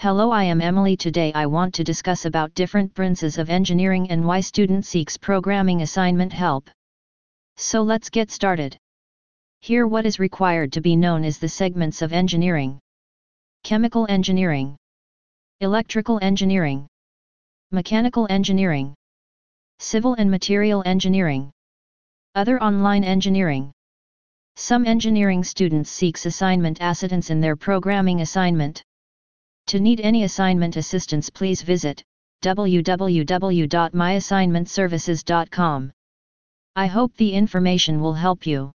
Hello I am Emily today I want to discuss about different branches of engineering and why student seeks programming assignment help. So let's get started. Here what is required to be known is the segments of engineering. Chemical engineering. Electrical engineering. Mechanical engineering. Civil and material engineering. Other online engineering. Some engineering students seeks assignment assistance in their programming assignment. To need any assignment assistance please visit www.myassignmentservices.com. I hope the information will help you.